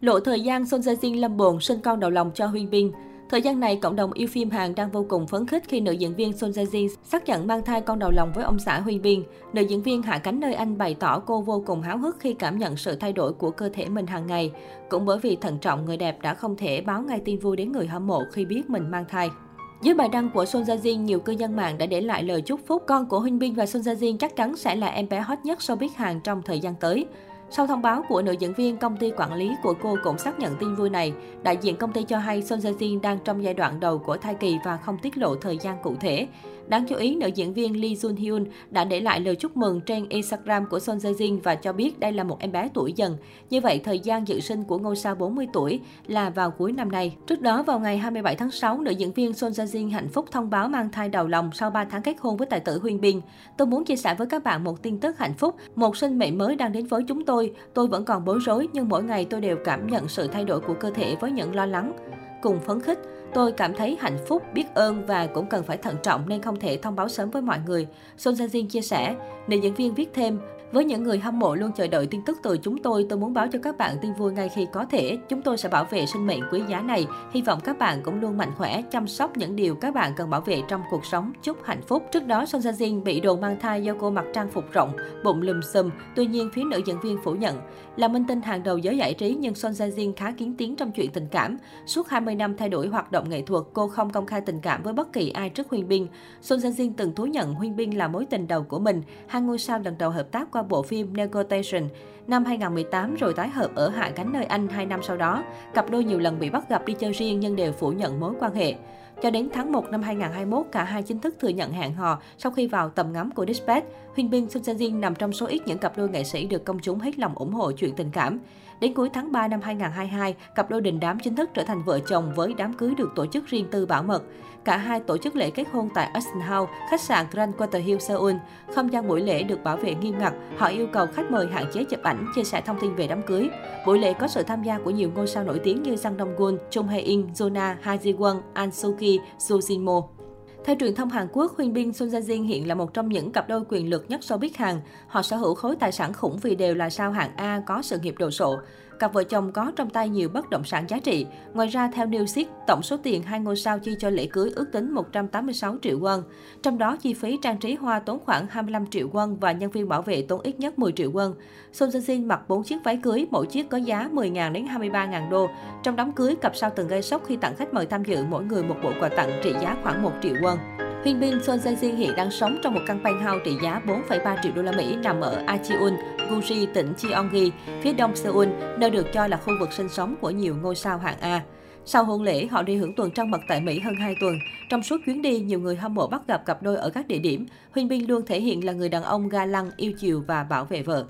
Lộ thời gian Son Jae Jin lâm bồn sinh con đầu lòng cho Huyên Bin. Thời gian này, cộng đồng yêu phim Hàn đang vô cùng phấn khích khi nữ diễn viên Son Jae Jin xác nhận mang thai con đầu lòng với ông xã Huyên Bin. Nữ diễn viên Hạ Cánh nơi Anh bày tỏ cô vô cùng háo hức khi cảm nhận sự thay đổi của cơ thể mình hàng ngày. Cũng bởi vì thận trọng, người đẹp đã không thể báo ngay tin vui đến người hâm mộ khi biết mình mang thai. Dưới bài đăng của Son Jae Jin, nhiều cư dân mạng đã để lại lời chúc phúc con của Huynh Bin và Son Jae Jin chắc chắn sẽ là em bé hot nhất showbiz Hàn trong thời gian tới. Sau thông báo của nữ diễn viên, công ty quản lý của cô cũng xác nhận tin vui này. Đại diện công ty cho hay Son Jae Jin đang trong giai đoạn đầu của thai kỳ và không tiết lộ thời gian cụ thể. Đáng chú ý, nữ diễn viên Lee Jun Hyun đã để lại lời chúc mừng trên Instagram của Son Jae Jin và cho biết đây là một em bé tuổi dần. Như vậy, thời gian dự sinh của ngôi sao 40 tuổi là vào cuối năm nay. Trước đó, vào ngày 27 tháng 6, nữ diễn viên Son Jae Jin hạnh phúc thông báo mang thai đầu lòng sau 3 tháng kết hôn với tài tử Huyên Bin. Tôi muốn chia sẻ với các bạn một tin tức hạnh phúc. Một sinh mệnh mới đang đến với chúng tôi. Tôi vẫn còn bối rối, nhưng mỗi ngày tôi đều cảm nhận sự thay đổi của cơ thể với những lo lắng. Cùng phấn khích, Tôi cảm thấy hạnh phúc, biết ơn và cũng cần phải thận trọng nên không thể thông báo sớm với mọi người. Son Jin chia sẻ, nữ diễn viên viết thêm, với những người hâm mộ luôn chờ đợi tin tức từ chúng tôi, tôi muốn báo cho các bạn tin vui ngay khi có thể. Chúng tôi sẽ bảo vệ sinh mệnh quý giá này. Hy vọng các bạn cũng luôn mạnh khỏe, chăm sóc những điều các bạn cần bảo vệ trong cuộc sống. Chúc hạnh phúc. Trước đó, Son Jae Jin bị đồn mang thai do cô mặc trang phục rộng, bụng lùm xùm. Tuy nhiên, phía nữ diễn viên phủ nhận. Là minh tinh hàng đầu giới giải trí nhưng Son Jae Jin khá kiến tiếng trong chuyện tình cảm. Suốt 20 năm thay đổi hoạt động nghệ thuật, cô không công khai tình cảm với bất kỳ ai trước Huyên Bin. Son Jin Jin từng thú nhận Huyên Bin là mối tình đầu của mình. Hai ngôi sao lần đầu hợp tác qua bộ phim Negotiation năm 2018 rồi tái hợp ở Hạ Cánh nơi Anh 2 năm sau đó. Cặp đôi nhiều lần bị bắt gặp đi chơi riêng nhưng đều phủ nhận mối quan hệ. Cho đến tháng 1 năm 2021, cả hai chính thức thừa nhận hẹn hò sau khi vào tầm ngắm của Dispatch. Huyên Bin Sun Jin nằm trong số ít những cặp đôi nghệ sĩ được công chúng hết lòng ủng hộ chuyện tình cảm. Đến cuối tháng 3 năm 2022, cặp đôi đình đám chính thức trở thành vợ chồng với đám cưới được tổ chức riêng tư bảo mật. Cả hai tổ chức lễ kết hôn tại Austin House, khách sạn Grand Quarter Hill, Seoul. Không gian buổi lễ được bảo vệ nghiêm ngặt. Họ yêu cầu khách mời hạn chế chụp ảnh, chia sẻ thông tin về đám cưới. Buổi lễ có sự tham gia của nhiều ngôi sao nổi tiếng như Sang Dong Gun, Chung Hae In, Jona, Ha Ji Won, An Suki, Jo Jin Mo. Theo truyền thông Hàn Quốc, Huyên Bin Sun Jae Jin hiện là một trong những cặp đôi quyền lực nhất showbiz Hàn. Họ sở hữu khối tài sản khủng vì đều là sao hạng A có sự nghiệp đồ sộ. Cặp vợ chồng có trong tay nhiều bất động sản giá trị. Ngoài ra, theo Newsweek, tổng số tiền hai ngôi sao chi cho lễ cưới ước tính 186 triệu won. Trong đó, chi phí trang trí hoa tốn khoảng 25 triệu won và nhân viên bảo vệ tốn ít nhất 10 triệu won. Son Jin Jin mặc 4 chiếc váy cưới, mỗi chiếc có giá 10.000 đến 23.000 đô. Trong đám cưới, cặp sao từng gây sốc khi tặng khách mời tham dự mỗi người một bộ quà tặng trị giá khoảng 1 triệu won. Huyên Bin Son Jae Jin hiện đang sống trong một căn penthouse trị giá 4,3 triệu đô la Mỹ nằm ở Acheon, Guji, tỉnh Cheonggi, phía đông Seoul, nơi được cho là khu vực sinh sống của nhiều ngôi sao hạng A. Sau hôn lễ, họ đi hưởng tuần trăng mật tại Mỹ hơn 2 tuần. Trong suốt chuyến đi, nhiều người hâm mộ bắt gặp cặp đôi ở các địa điểm. Huyên Bin luôn thể hiện là người đàn ông ga lăng, yêu chiều và bảo vệ vợ.